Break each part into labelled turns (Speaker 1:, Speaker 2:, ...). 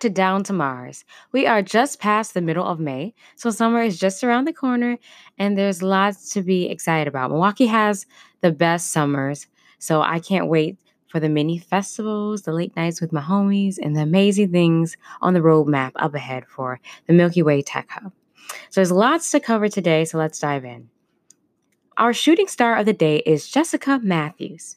Speaker 1: To Down to Mars. We are just past the middle of May, so summer is just around the corner and there's lots to be excited about. Milwaukee has the best summers, so I can't wait for the mini festivals, the late nights with my homies, and the amazing things on the roadmap up ahead for the Milky Way Tech Hub. So there's lots to cover today, so let's dive in. Our shooting star of the day is Jessica Matthews.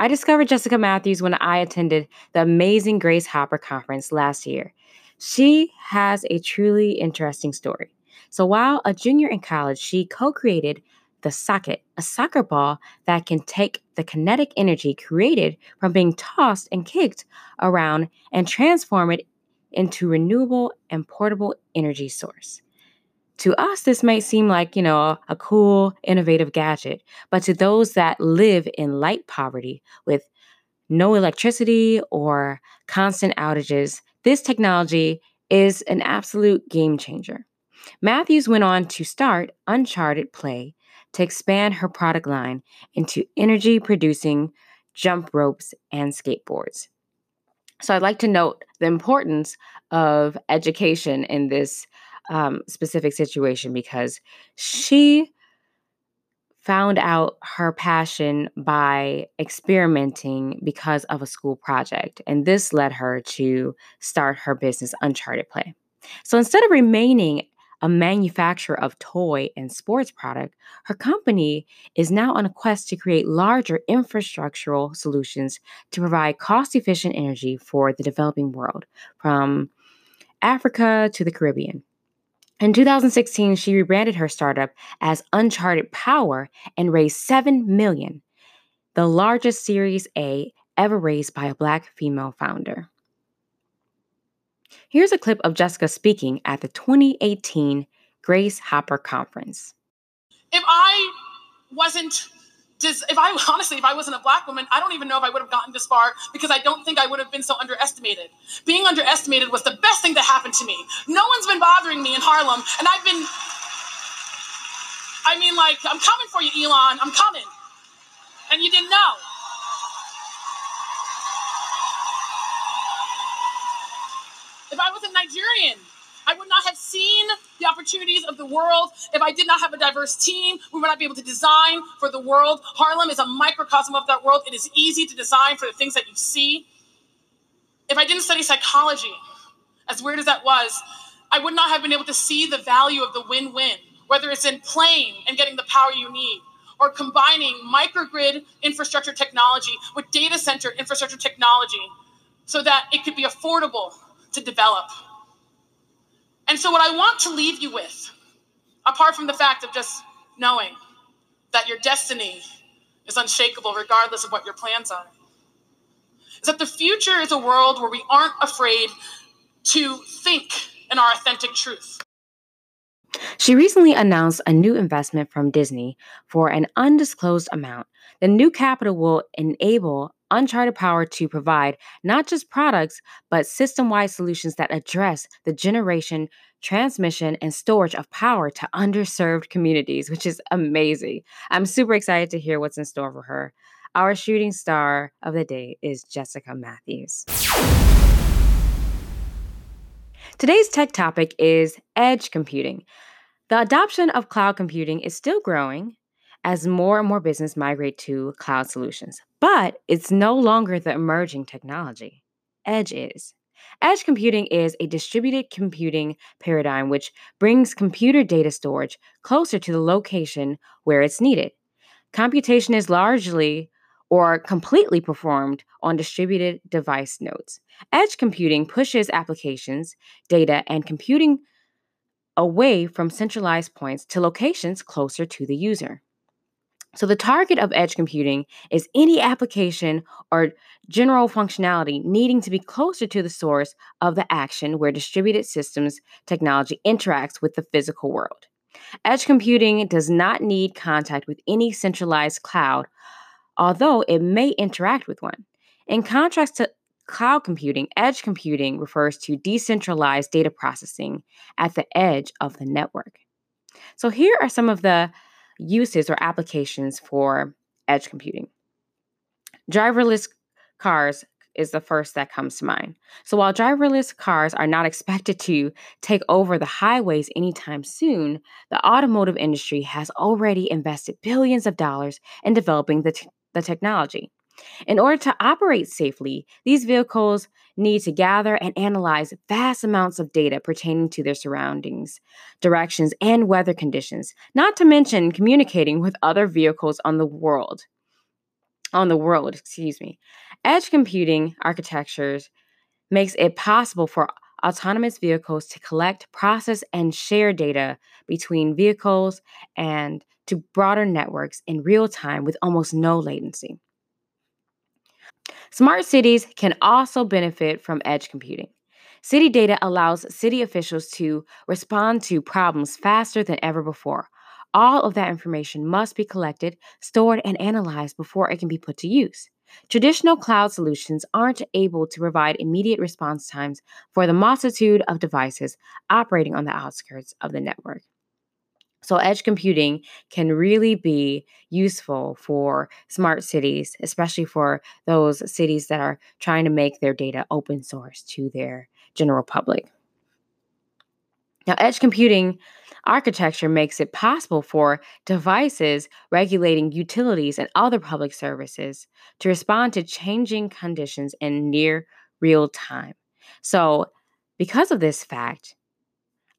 Speaker 1: I discovered Jessica Matthews when I attended the amazing Grace Hopper conference last year. She has a truly interesting story. So while a junior in college, she co created the Soccket, a soccer ball that can take the kinetic energy created from being tossed and kicked around and transform it into a renewable and portable energy source. To us, this may seem like, you know, a cool, innovative gadget, but to those that live in light poverty with no electricity or constant outages, this technology is an absolute game changer. Matthews went on to start Uncharted Play to expand her product line into energy producing jump ropes and skateboards. So I'd like to note the importance of education in this um, specific situation because she found out her passion by experimenting because of a school project. And this led her to start her business, Uncharted Play. So instead of remaining a manufacturer of toy and sports product, her company is now on a quest to create larger infrastructural solutions to provide cost efficient energy for the developing world, from Africa to the Caribbean. In 2016, she rebranded her startup as Uncharted Power and raised 7 million, the largest Series A ever raised by a black female founder. Here's a clip of Jessica speaking at the 2018 Grace Hopper Conference.
Speaker 2: If I wasn't if I honestly, if I wasn't a black woman, I don't even know if I would have gotten this far because I don't think I would have been so underestimated. Being underestimated was the best thing that happened to me. No been bothering me in Harlem, and I've been. I mean, like, I'm coming for you, Elon. I'm coming. And you didn't know. If I was a Nigerian, I would not have seen the opportunities of the world if I did not have a diverse team. We would not be able to design for the world. Harlem is a microcosm of that world. It is easy to design for the things that you see. If I didn't study psychology, as weird as that was, I would not have been able to see the value of the win win, whether it's in playing and getting the power you need, or combining microgrid infrastructure technology with data center infrastructure technology so that it could be affordable to develop. And so, what I want to leave you with, apart from the fact of just knowing that your destiny is unshakable regardless of what your plans are, is that the future is a world where we aren't afraid to think in our authentic truth.
Speaker 1: She recently announced a new investment from Disney for an undisclosed amount. The new capital will enable Uncharted Power to provide not just products, but system wide solutions that address the generation, transmission, and storage of power to underserved communities, which is amazing. I'm super excited to hear what's in store for her. Our shooting star of the day is Jessica Matthews. Today's tech topic is edge computing. The adoption of cloud computing is still growing, as more and more business migrate to cloud solutions. But it's no longer the emerging technology. Edge is. Edge computing is a distributed computing paradigm which brings computer data storage closer to the location where it's needed. Computation is largely or completely performed on distributed device nodes. Edge computing pushes applications, data, and computing away from centralized points to locations closer to the user. So, the target of edge computing is any application or general functionality needing to be closer to the source of the action where distributed systems technology interacts with the physical world. Edge computing does not need contact with any centralized cloud, although it may interact with one. In contrast to cloud computing, edge computing refers to decentralized data processing at the edge of the network. So, here are some of the uses or applications for edge computing. Driverless cars is the first that comes to mind. So while driverless cars are not expected to take over the highways anytime soon, the automotive industry has already invested billions of dollars in developing the, t- the technology. In order to operate safely, these vehicles need to gather and analyze vast amounts of data pertaining to their surroundings, directions, and weather conditions, not to mention communicating with other vehicles on the world. On the world, excuse me. Edge computing architectures makes it possible for autonomous vehicles to collect, process, and share data between vehicles and to broader networks in real time with almost no latency. Smart cities can also benefit from edge computing. City data allows city officials to respond to problems faster than ever before. All of that information must be collected, stored, and analyzed before it can be put to use. Traditional cloud solutions aren't able to provide immediate response times for the multitude of devices operating on the outskirts of the network. So, edge computing can really be useful for smart cities, especially for those cities that are trying to make their data open source to their general public. Now, edge computing architecture makes it possible for devices regulating utilities and other public services to respond to changing conditions in near real time. So, because of this fact,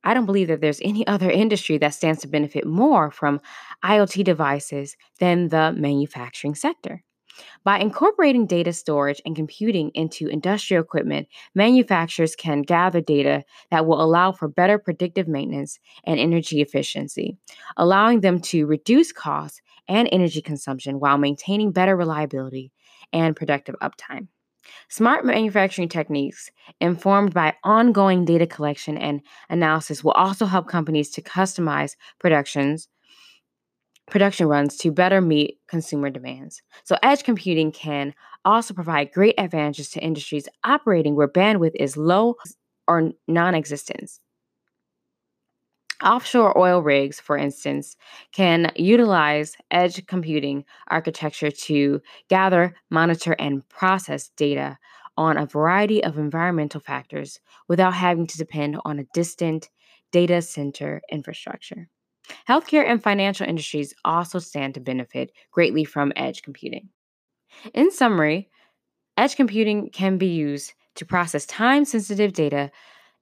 Speaker 1: I don't believe that there's any other industry that stands to benefit more from IoT devices than the manufacturing sector. By incorporating data storage and computing into industrial equipment, manufacturers can gather data that will allow for better predictive maintenance and energy efficiency, allowing them to reduce costs and energy consumption while maintaining better reliability and productive uptime. Smart manufacturing techniques, informed by ongoing data collection and analysis, will also help companies to customize productions production runs to better meet consumer demands. So edge computing can also provide great advantages to industries operating where bandwidth is low or non-existent. Offshore oil rigs, for instance, can utilize edge computing architecture to gather, monitor, and process data on a variety of environmental factors without having to depend on a distant data center infrastructure. Healthcare and financial industries also stand to benefit greatly from edge computing. In summary, edge computing can be used to process time sensitive data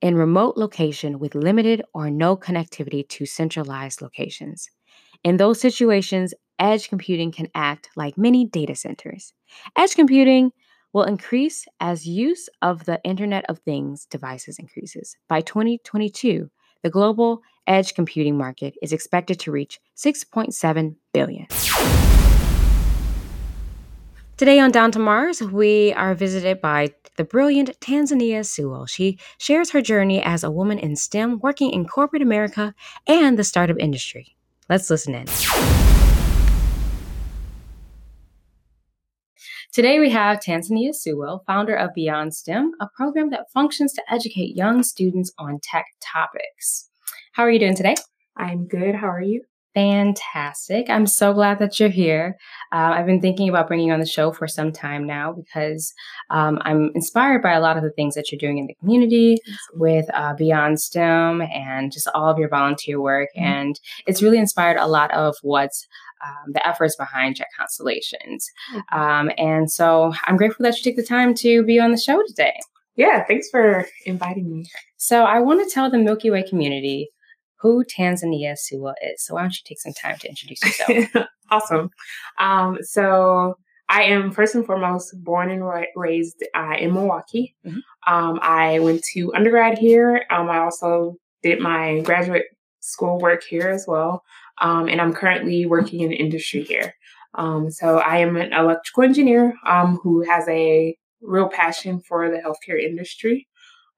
Speaker 1: in remote location with limited or no connectivity to centralized locations. In those situations, edge computing can act like mini data centers. Edge computing will increase as use of the Internet of Things devices increases. By 2022, the global edge computing market is expected to reach 6.7 billion. Today on Down to Mars, we are visited by the brilliant Tanzania Sewell. She shares her journey as a woman in STEM working in corporate America and the startup industry. Let's listen in. Today we have Tanzania Sewell, founder of Beyond STEM, a program that functions to educate young students on tech topics. How are you doing today?
Speaker 3: I'm good. How are you?
Speaker 1: Fantastic. I'm so glad that you're here. Uh, I've been thinking about bringing you on the show for some time now because um, I'm inspired by a lot of the things that you're doing in the community with uh, Beyond STEM and just all of your volunteer work. Mm-hmm. And it's really inspired a lot of what's um, the efforts behind Jet Constellations. Mm-hmm. Um, and so I'm grateful that you took the time to be on the show today.
Speaker 3: Yeah, thanks for inviting me.
Speaker 1: So I want to tell the Milky Way community who Tanzania Sewell is. So why don't you take some time to introduce yourself?
Speaker 3: awesome. Um, so I am first and foremost born and raised uh, in Milwaukee. Mm-hmm. Um, I went to undergrad here. Um, I also did my graduate school work here as well. Um, and I'm currently working in industry here. Um, so I am an electrical engineer um, who has a real passion for the healthcare industry.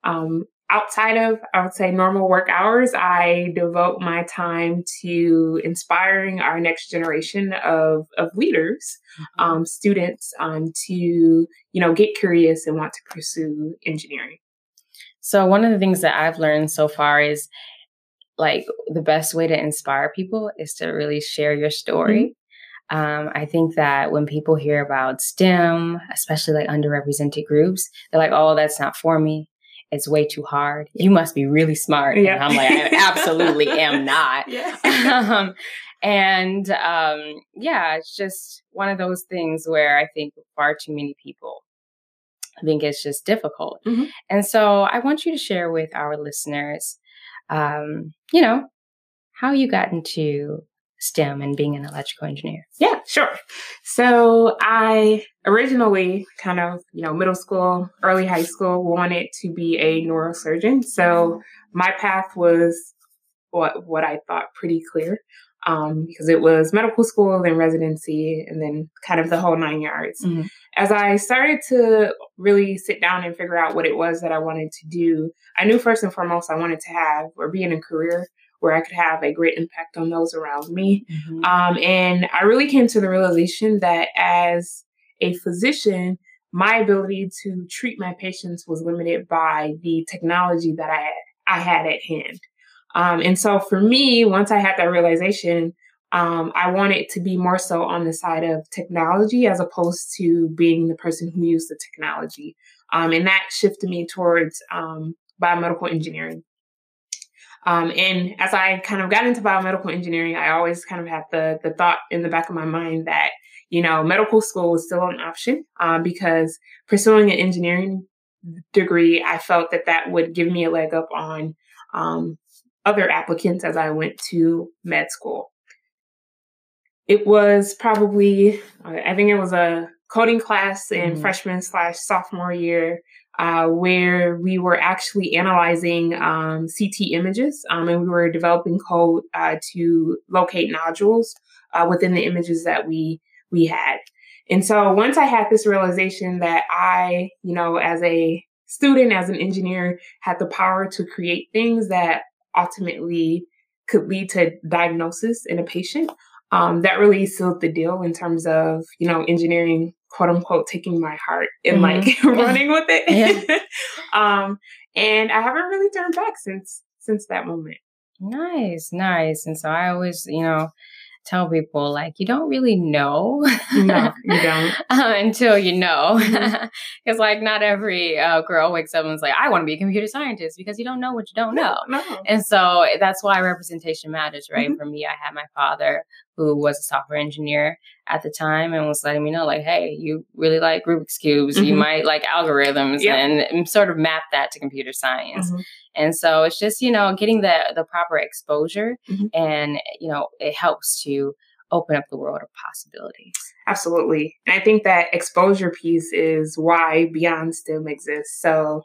Speaker 3: Um, outside of, I would say, normal work hours, I devote my time to inspiring our next generation of, of leaders, mm-hmm. um, students, um, to, you know, get curious and want to pursue engineering.
Speaker 1: So one of the things that I've learned so far is like the best way to inspire people is to really share your story. Um, I think that when people hear about STEM, especially like underrepresented groups, they're like, oh, that's not for me. It's way too hard. You must be really smart. Yeah. And I'm like, I absolutely am not. um, and um, yeah, it's just one of those things where I think far too many people I think it's just difficult. Mm-hmm. And so I want you to share with our listeners, um, you know, how you got into STEM and being an electrical engineer.
Speaker 3: Yeah, sure. So I originally kind of, you know, middle school, early high school wanted to be a neurosurgeon. So my path was what what I thought pretty clear um, because it was medical school, then residency, and then kind of the whole nine yards. Mm-hmm. As I started to really sit down and figure out what it was that I wanted to do, I knew first and foremost I wanted to have or be in a career where I could have a great impact on those around me. Mm-hmm. Um, and I really came to the realization that as a physician, my ability to treat my patients was limited by the technology that I I had at hand. Um, and so for me, once I had that realization, um, I wanted to be more so on the side of technology as opposed to being the person who used the technology. Um, and that shifted me towards um, biomedical engineering. Um, and as I kind of got into biomedical engineering, I always kind of had the the thought in the back of my mind that you know medical school was still an option uh, because pursuing an engineering degree, I felt that that would give me a leg up on um, other applicants as I went to med school. It was probably, I think it was a coding class in mm. freshman slash sophomore year uh, where we were actually analyzing um, CT images um, and we were developing code uh, to locate nodules uh, within the images that we we had. And so once I had this realization that I, you know, as a student, as an engineer, had the power to create things that ultimately could lead to diagnosis in a patient. Um, that really sealed the deal in terms of, you know, engineering, quote unquote, taking my heart and mm-hmm. like running with it. Yeah. um, and I haven't really turned back since since that moment.
Speaker 1: Nice, nice. And so I always, you know, tell people like you don't really know
Speaker 3: no you don't
Speaker 1: uh, until you know because mm-hmm. like not every uh, girl wakes up and is like i want to be a computer scientist because you don't know what you don't know no, no. and so that's why representation matters right mm-hmm. for me i had my father who was a software engineer at the time and was letting me know like hey you really like rubik's cubes mm-hmm. you might like algorithms yep. and, and, sort of map that to computer science mm-hmm. and so it's just you know getting the the proper exposure mm-hmm. and you know it helps to open up the world of possibilities
Speaker 3: absolutely and i think that exposure piece is why beyond stem exists so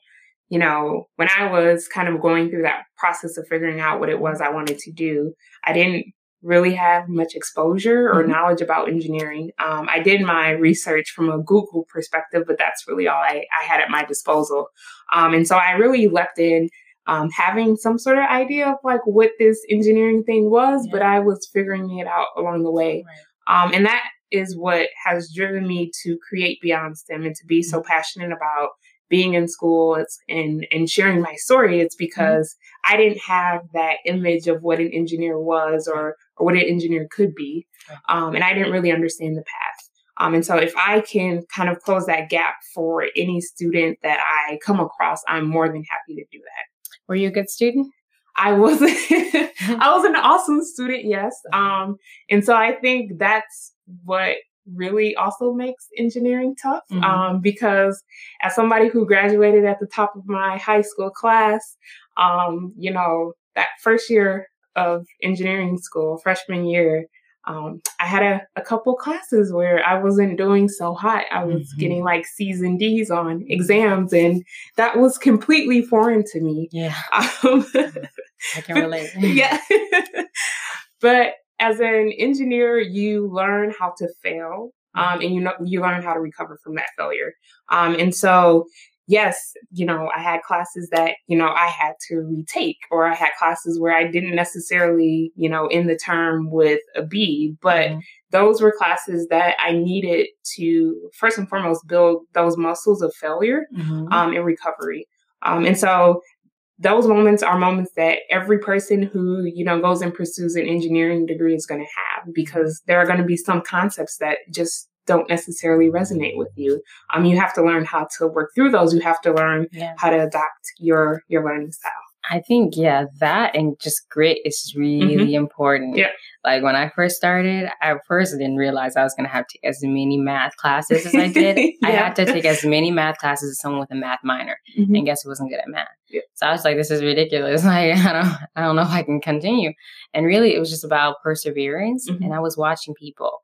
Speaker 3: you know, when I was kind of going through that process of figuring out what it was I wanted to do, I didn't really have much exposure or mm-hmm. knowledge about engineering. Um, I did my research from a Google perspective, but that's really all I, I had at my disposal. Um, and so I really leapt in um, having some sort of idea of like what this engineering thing was, yeah. but I was figuring it out along the way. Right. Um, and that is what has driven me to create Beyond STEM and to be so mm-hmm. passionate about being in school it's, and, and sharing my story. It's mm-hmm. because mm-hmm. I didn't have that image of what an engineer was or or what an engineer could be. Um, and I didn't really understand the path. Um, and so if I can kind of close that gap for any student that I come across, I'm more than happy to do that.
Speaker 1: Were you a good student?
Speaker 3: I was I was an awesome student, yes. Um, and so I think that's what really also makes engineering tough. Mm-hmm. Um, because as somebody who graduated at the top of my high school class, um, you know, that first year of engineering school, freshman year, um, I had a, a, couple classes where I wasn't doing so hot. I was mm-hmm. getting like C's and D's on exams, and that was completely foreign to me.
Speaker 1: Yeah. Um, I can relate.
Speaker 3: yeah. but as an engineer, you learn how to fail. Um, and you know you learn how to recover from that failure. Um, and so yes, you know, I had classes that, you know, I had to retake, or I had classes where I didn't necessarily, you know, in the term with a B, but mm-hmm. those were classes that I needed to, first and foremost, build those muscles of failure mm-hmm. um, and recovery. Um, and so those moments are moments that every person who you know goes and pursues an engineering degree is going to have because there are going to be some concepts that just don't necessarily resonate with you um you have to learn how to work through those you have to learn
Speaker 1: Yeah.
Speaker 3: how to adapt your your learning style
Speaker 1: I think, yeah, that and just grit is really important.
Speaker 3: Yeah.
Speaker 1: Like when I first started, I first didn't realize I was going to have to take as many math classes as I did. I had to take as many math classes as someone with a math minor.
Speaker 3: Mhm.
Speaker 1: And guess who wasn't good at math?
Speaker 3: Yeah.
Speaker 1: So I was like, this is ridiculous. Like, I don't, I don't know if I can continue. And really, it was just about perseverance.
Speaker 3: Mhm.
Speaker 1: And I was watching people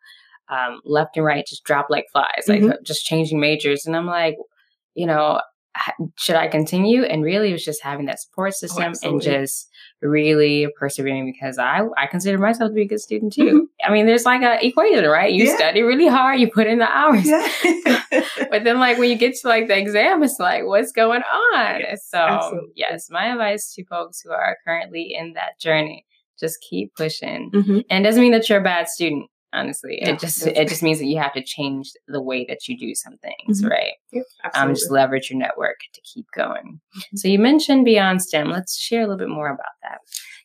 Speaker 1: um, left and right just drop like flies, like
Speaker 3: Mhm.
Speaker 1: just changing majors. And I'm like, you know, should I continue? And really, it was just having that support system and just really persevering because I I consider myself to be a good student too. I mean, there's like an equation, right? You
Speaker 3: Mm-hmm. Yeah.
Speaker 1: study really hard, you put in the hours.
Speaker 3: yeah
Speaker 1: But then, like when you get to like the exam, it's like, what's going on?
Speaker 3: Yes,
Speaker 1: so,
Speaker 3: absolutely.
Speaker 1: yes, my advice to folks who are currently in that journey: just keep pushing.
Speaker 3: Mhm.
Speaker 1: And it doesn't mean that you're a bad student. Honestly,
Speaker 3: No,
Speaker 1: it just it just means that you have to change the way that you do some things,
Speaker 3: Mhm.
Speaker 1: right?
Speaker 3: Yeah,
Speaker 1: Um,
Speaker 3: absolutely.
Speaker 1: just leverage your network to keep going.
Speaker 3: Mm-hmm.
Speaker 1: So you mentioned Beyond STEM. Let's share a little bit more about that.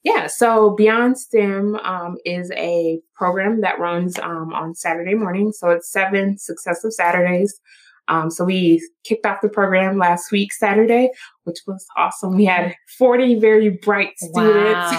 Speaker 3: Yeah, so Beyond STEM um, is a program that runs um, on Saturday mornings. So it's seven successive Saturdays. Um, so we kicked off the program last week, Saturday, which was awesome. We had 40 very bright students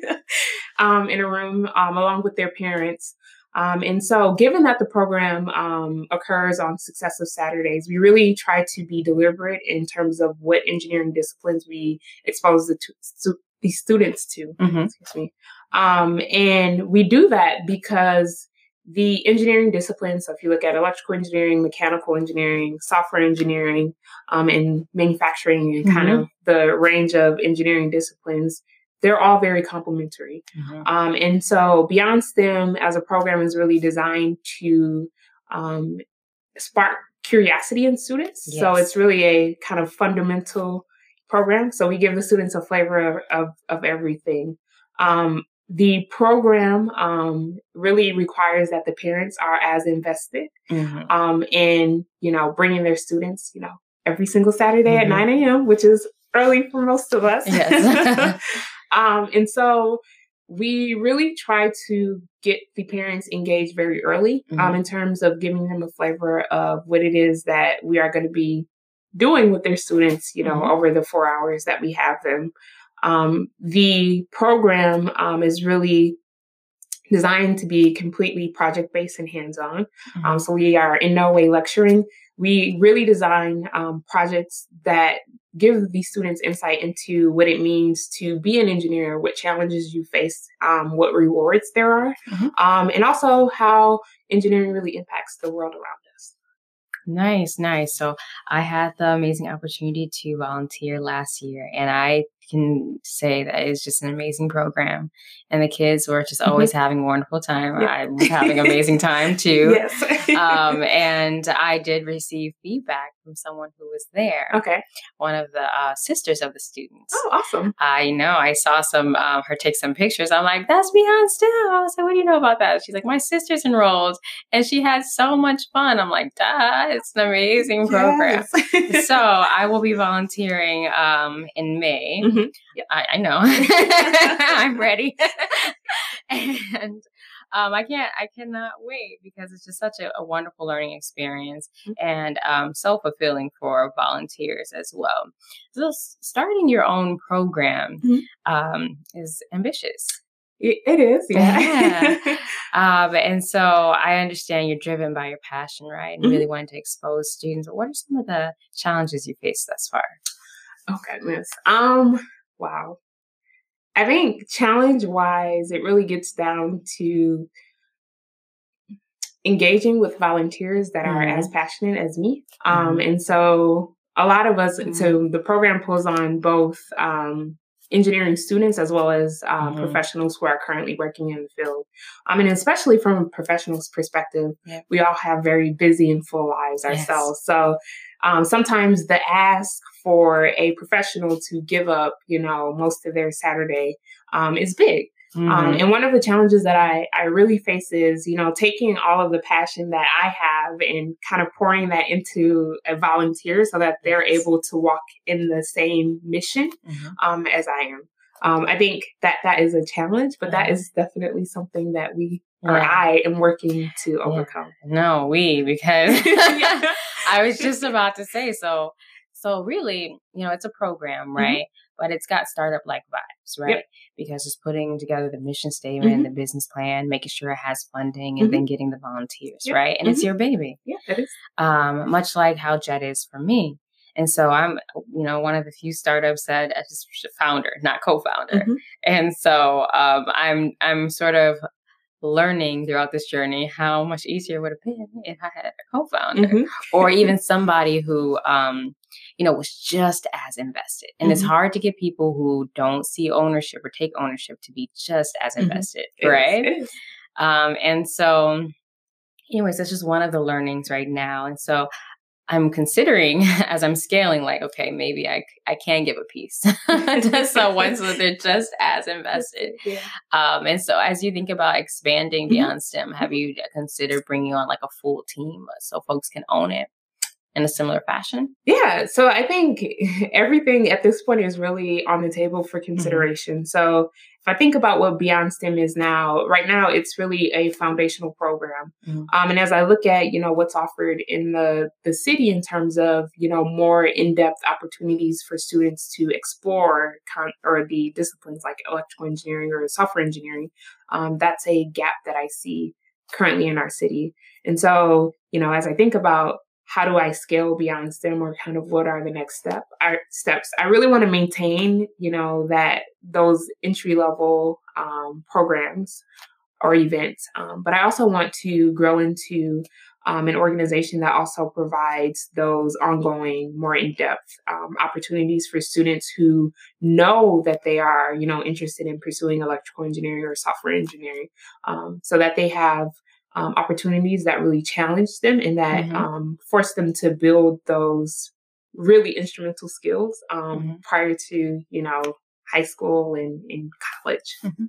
Speaker 3: um, in a room um, along with their parents. Um, and so, given that the program um, occurs on successive Saturdays, we really try to be deliberate in terms of what engineering disciplines we expose the, to, the students to
Speaker 1: Mhm.
Speaker 3: excuse me. Um, and we do that because the engineering disciplines, so if you look at electrical engineering, mechanical engineering, software engineering, um, and manufacturing, and kind of the range of engineering disciplines, they're all very complementary. Um, and so Beyond STEM as a program is really designed to um, spark curiosity in students. So it's really a kind of fundamental program. So we give the students a flavor of, of, of everything. Um, the program um, really requires that the parents are as invested
Speaker 1: Mhm.
Speaker 3: um, in, you know, bringing their students, you know, every single Saturday at
Speaker 1: Mhm.
Speaker 3: 9 a.m., which is early for most of us.
Speaker 1: Yes.
Speaker 3: um, and so we really try to get the parents engaged very early um,
Speaker 1: Mhm.
Speaker 3: in terms of giving them a flavor of what it is that we are going to be doing with their students, you know,
Speaker 1: Mhm.
Speaker 3: over the four hours that we have them. Um, the program um, is really designed to be completely project based and hands on. Um, so we are in no way lecturing. We really design um, projects that give the students insight into what it means to be an engineer, what challenges you face, um, what rewards there are,
Speaker 1: Mhm.
Speaker 3: um, and also how engineering really impacts the world around us.
Speaker 1: Nice, nice. So I had the amazing opportunity to volunteer last year, and I can say that it's just an amazing program. And the kids were just always having a wonderful time.
Speaker 3: Yeah.
Speaker 1: I was having amazing time too.
Speaker 3: Yes.
Speaker 1: um, and I did receive feedback from someone who was there,
Speaker 3: okay.
Speaker 1: one of the uh, sisters of the students.
Speaker 3: Oh, awesome.
Speaker 1: I know. I saw some um, her take some pictures. I'm like, that's Beyond STEM. I was like, what do you know about that? She's like, my sister's enrolled, and she had so much fun. I'm like, duh, it's an amazing program.
Speaker 3: Yes.
Speaker 1: so I will be volunteering um, in May.
Speaker 3: Mhm.
Speaker 1: I, I know. I'm ready, and um, I can't. I cannot wait because it's just such a, a wonderful learning experience
Speaker 3: Mhm.
Speaker 1: and um, so fulfilling for volunteers as well. So starting your own program
Speaker 3: Mhm.
Speaker 1: um, is ambitious.
Speaker 3: It- it is, yeah.
Speaker 1: Um, and so I understand you're driven by your passion, right? And
Speaker 3: Mhm.
Speaker 1: really wanting to expose students. What are some of the challenges you faced thus far?
Speaker 3: Oh goodness. Um, wow. I think challenge wise, it really gets down to engaging with volunteers that are
Speaker 1: Mhm.
Speaker 3: as passionate as me. Um, and so a lot of us, so the program pulls on both um, engineering students as well as um,
Speaker 1: Mhm.
Speaker 3: professionals who are currently working in the field. I mean, especially from a professional's perspective,
Speaker 1: Yeah.
Speaker 3: we all have very busy and full lives
Speaker 1: Yes.
Speaker 3: ourselves. So um, sometimes the ask for a professional to give up, you know, most of their Saturday um, is big. Mm-hmm. Um, and one of the challenges that I, I really face is, you know, taking all of the passion that I have and kind of pouring that into a volunteer so that they're able to walk in the same mission mm-hmm. um, as I am. Um, I think that that is a challenge, but that is definitely something that we or I am working to overcome.
Speaker 1: No, we because I was just about to say so. So really, you know, it's a program, mm-hmm. right? Mm-hmm. But it's got startup like vibes, right? Yep. Because it's putting together the mission statement, mm-hmm. the business plan, making sure it has funding, and mm-hmm. then getting the volunteers, yep. right? And it's mm-hmm. your baby.
Speaker 3: Yeah, it is.
Speaker 1: Um, much like how Jet is for me. And so I'm, you know, one of the few startups that I just founder, not co-founder. Mm-hmm. And so um, I'm I'm sort of learning throughout this journey how much easier it would have been if I had a co-founder mm-hmm. or even somebody who, um, you know, was just as invested. And mm-hmm. it's hard to get people who don't see ownership or take ownership to be just as mm-hmm. invested, mm-hmm. right? It is. Um, and so, anyways, that's just one of the learnings right now. And so I'm considering as I'm scaling, like, okay, maybe I, I can give a piece to someone so they're just as invested. Yeah. Um, and so as you think about expanding mm-hmm. beyond STEM, have you considered bringing on like a full team so folks can own it? in a similar fashion?
Speaker 3: Yeah. So I think everything at this point is really on the table for mm-hmm. consideration. Mm-hmm. So if I think about what Beyond STEM is now, right now it's really a foundational program. Mm-hmm. Um, and as I look at, you know, what's offered in the, the city in terms of, you know, more in-depth opportunities for students to explore con- or the disciplines like electrical engineering or software engineering, um, that's a gap that I see currently in our city. And so, you know, as I think about how do I scale beyond STEM or kind of what are the next step our steps? I really want to maintain, you know, that those entry level um, programs or events, um, but I also want to grow into um, an organization that also provides those ongoing, more in-depth um, opportunities for students who know that they are, you know, interested in pursuing electrical engineering or software engineering, um, so that they have um, opportunities that really challenge them and that mm-hmm. um, forced them to build those really instrumental skills um, mm-hmm. prior to you know high school and in college.
Speaker 1: Mm-hmm.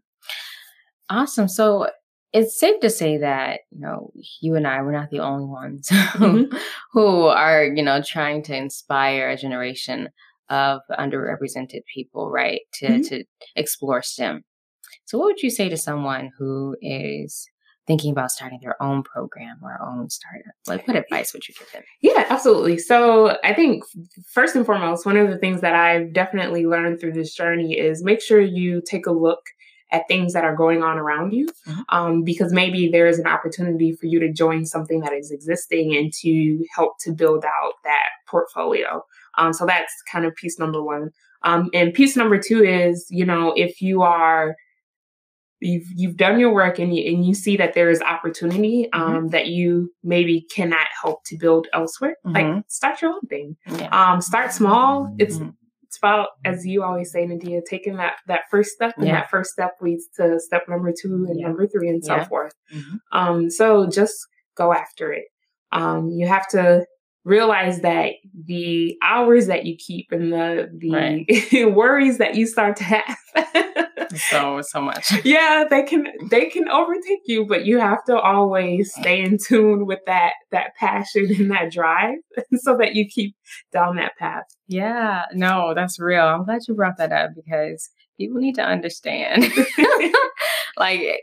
Speaker 1: Awesome. So it's safe to say that you know you and I we're not the only ones mm-hmm. who are you know trying to inspire a generation of underrepresented people, right? To mm-hmm. to explore STEM. So, what would you say to someone who is thinking about starting their own program or own startup? Like, what advice would you give them?
Speaker 3: Yeah, absolutely. So, I think first and foremost, one of the things that I've definitely learned through this journey is make sure you take a look at things that are going on around you mm-hmm. um, because maybe there is an opportunity for you to join something that is existing and to help to build out that portfolio um, so that's kind of piece number one um, and piece number two is you know if you are you've you've done your work and you and you see that there is opportunity mm-hmm. um, mm-hmm. that you maybe cannot help to build elsewhere mm-hmm. like start your own thing yeah. um, start small it's mm-hmm. it's about as you always say nadia taking that that first step and yeah. that first step leads to step number two and yeah. number three and so forth mm-hmm. um, so just go after it um, you have to realize that the hours that you keep and the the right. worries that you start to have
Speaker 1: so so much.
Speaker 3: Yeah, they can they can overtake you, but you have to always stay in tune with that that passion and that drive so that you keep down that path.
Speaker 1: Yeah, no, that's real. I'm glad you brought that up because people need to understand like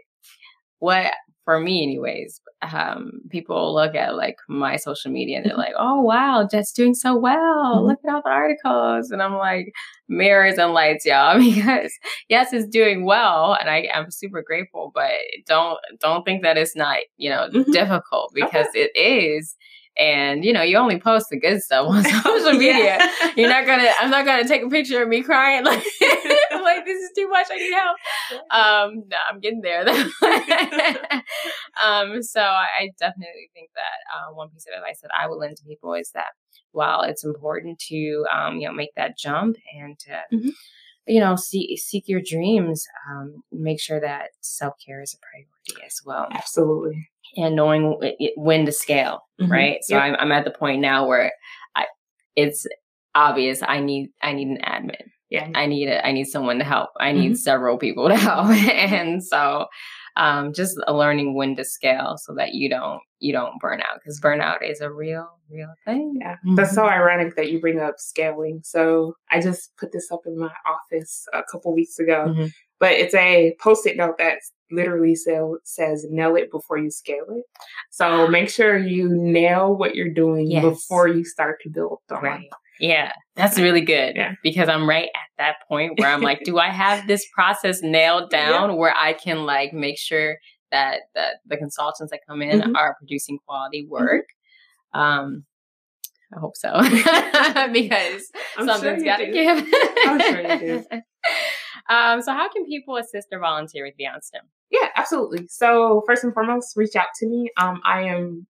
Speaker 1: what for me anyways um, people look at like my social media and they're like oh wow Jet's doing so well mm-hmm. look at all the articles and i'm like mirrors and lights y'all because yes it's doing well and i am super grateful but don't don't think that it's not you know mm-hmm. difficult because okay. it is and you know you only post the good stuff on social media. Yeah. you're not gonna i'm not gonna take a picture of me crying like like this is too much i need help. Um no i'm getting there um so I, definitely think that uh, one piece of advice that i will lend to people is that while it's important to um you know make that jump and to mm-hmm. you know seek seek your dreams um make sure that self-care is a priority as well.
Speaker 3: Absolutely
Speaker 1: and knowing when to scale, mm-hmm. right? So yep. I'm, I'm at the point now where I, it's obvious I need I need an admin,
Speaker 3: Yeah.
Speaker 1: I need it. I need someone to help. I need mm-hmm. several people to help. and so um, just learning when to scale so that you don't you don't burn out because burnout is a real real thing.
Speaker 3: Yeah, mm-hmm. that's so ironic that you bring up scaling. So I just put this up in my office a couple weeks ago, mm-hmm. But it's a post-it note that literally so, says nail it before you scale it. So make sure you nail what you're doing yes. before you start to build on.
Speaker 1: Right. Yeah, that's really good yeah. because I'm right at that point where I'm like, do I have this process nailed down yeah. where I can like make sure that that the consultants that come in mm-hmm. are producing quality mm-hmm. work? Mm-hmm. Um, I hope so because I'm something's sure got to give. I'm sure you do. Um, so, how can people assist or volunteer with Beyond STEM?
Speaker 3: Yeah, absolutely. So, first and foremost, reach out to me. Um, I am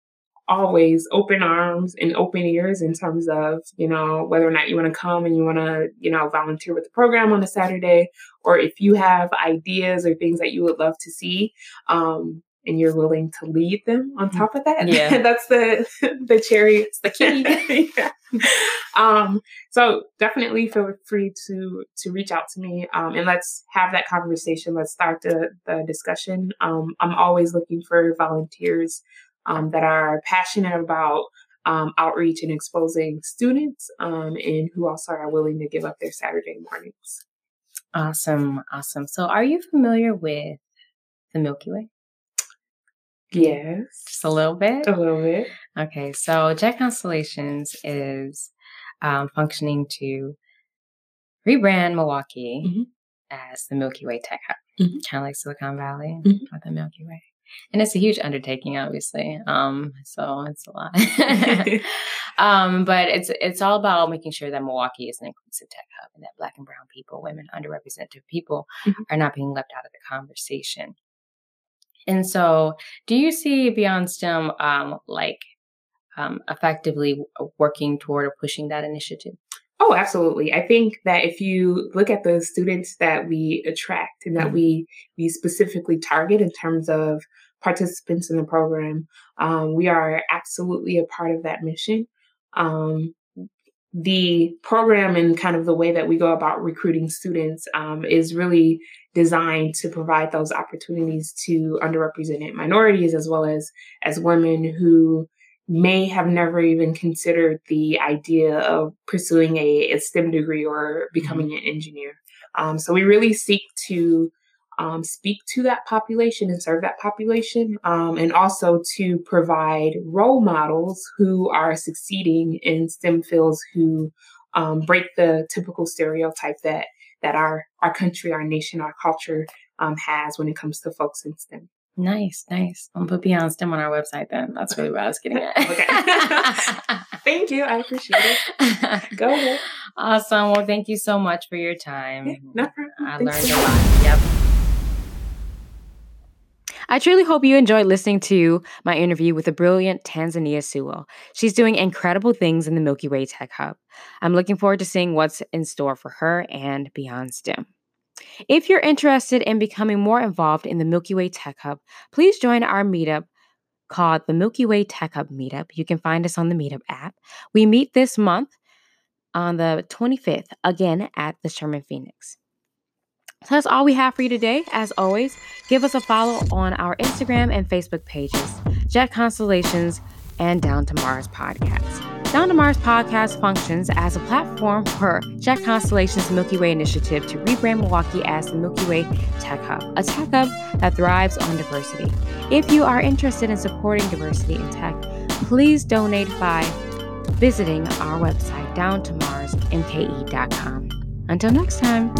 Speaker 3: always open arms and open ears in terms of, you know, whether or not you want to come and you want to, you know, volunteer with the program on a Saturday, or if you have ideas or things that you would love to see, um, and you're willing to lead them on mm-hmm. top of that. Yeah. That's the the cherry. It's the key. yeah. um, so definitely feel free to to reach out to me um, and let's have that conversation. Let's start the, the discussion. Um, I'm always looking for volunteers um, that are passionate about um, outreach and exposing students um, and who also are willing to give up their Saturday mornings.
Speaker 1: Awesome. Awesome. So, are you familiar with the Milky Way?
Speaker 3: Yes.
Speaker 1: Just a little bit?
Speaker 3: A little bit.
Speaker 1: Okay. So, Jet Constellations is um, functioning to rebrand Milwaukee mm-hmm. as the Milky Way Tech Hub, mm-hmm. kind of like Silicon Valley mm-hmm. or the Milky Way and it's a huge undertaking obviously um so it's a lot um but it's it's all about making sure that milwaukee is an inclusive tech hub and that black and brown people women underrepresented people mm-hmm. are not being left out of the conversation and so do you see beyond stem um like um effectively working toward or pushing that initiative
Speaker 3: Oh, absolutely. I think that if you look at the students that we attract and that mm-hmm. we we specifically target in terms of participants in the program, um, we are absolutely a part of that mission. Um, the program and kind of the way that we go about recruiting students um, is really designed to provide those opportunities to underrepresented minorities as well as as women who may have never even considered the idea of pursuing a, a STEM degree or becoming mm-hmm. an engineer. Um, so we really seek to um, speak to that population and serve that population, um, and also to provide role models who are succeeding in STEM fields who um, break the typical stereotype that that our our country, our nation, our culture um, has when it comes to folks in STEM.
Speaker 1: Nice, nice. I'll put Beyond STEM on our website then. That's really what I was getting at.
Speaker 3: okay. thank you. I appreciate it. Go ahead.
Speaker 1: Awesome. Well, thank you so much for your time. Yeah,
Speaker 3: no problem. I
Speaker 1: learned a lot. Yep. I truly hope you enjoyed listening to my interview with the brilliant Tanzania Sewell. She's doing incredible things in the Milky Way Tech Hub. I'm looking forward to seeing what's in store for her and Beyond STEM. If you're interested in becoming more involved in the Milky Way Tech Hub, please join our meetup called the Milky Way Tech Hub Meetup. You can find us on the Meetup app. We meet this month on the 25th, again at the Sherman Phoenix. So that's all we have for you today. As always, give us a follow on our Instagram and Facebook pages, Jet Constellations and Down to Mars podcast. Down to Mars podcast functions as a platform for Jet Constellation's Milky Way initiative to rebrand Milwaukee as the Milky Way Tech Hub, a tech hub that thrives on diversity. If you are interested in supporting diversity in tech, please donate by visiting our website, downtomarsmke.com. Until next time.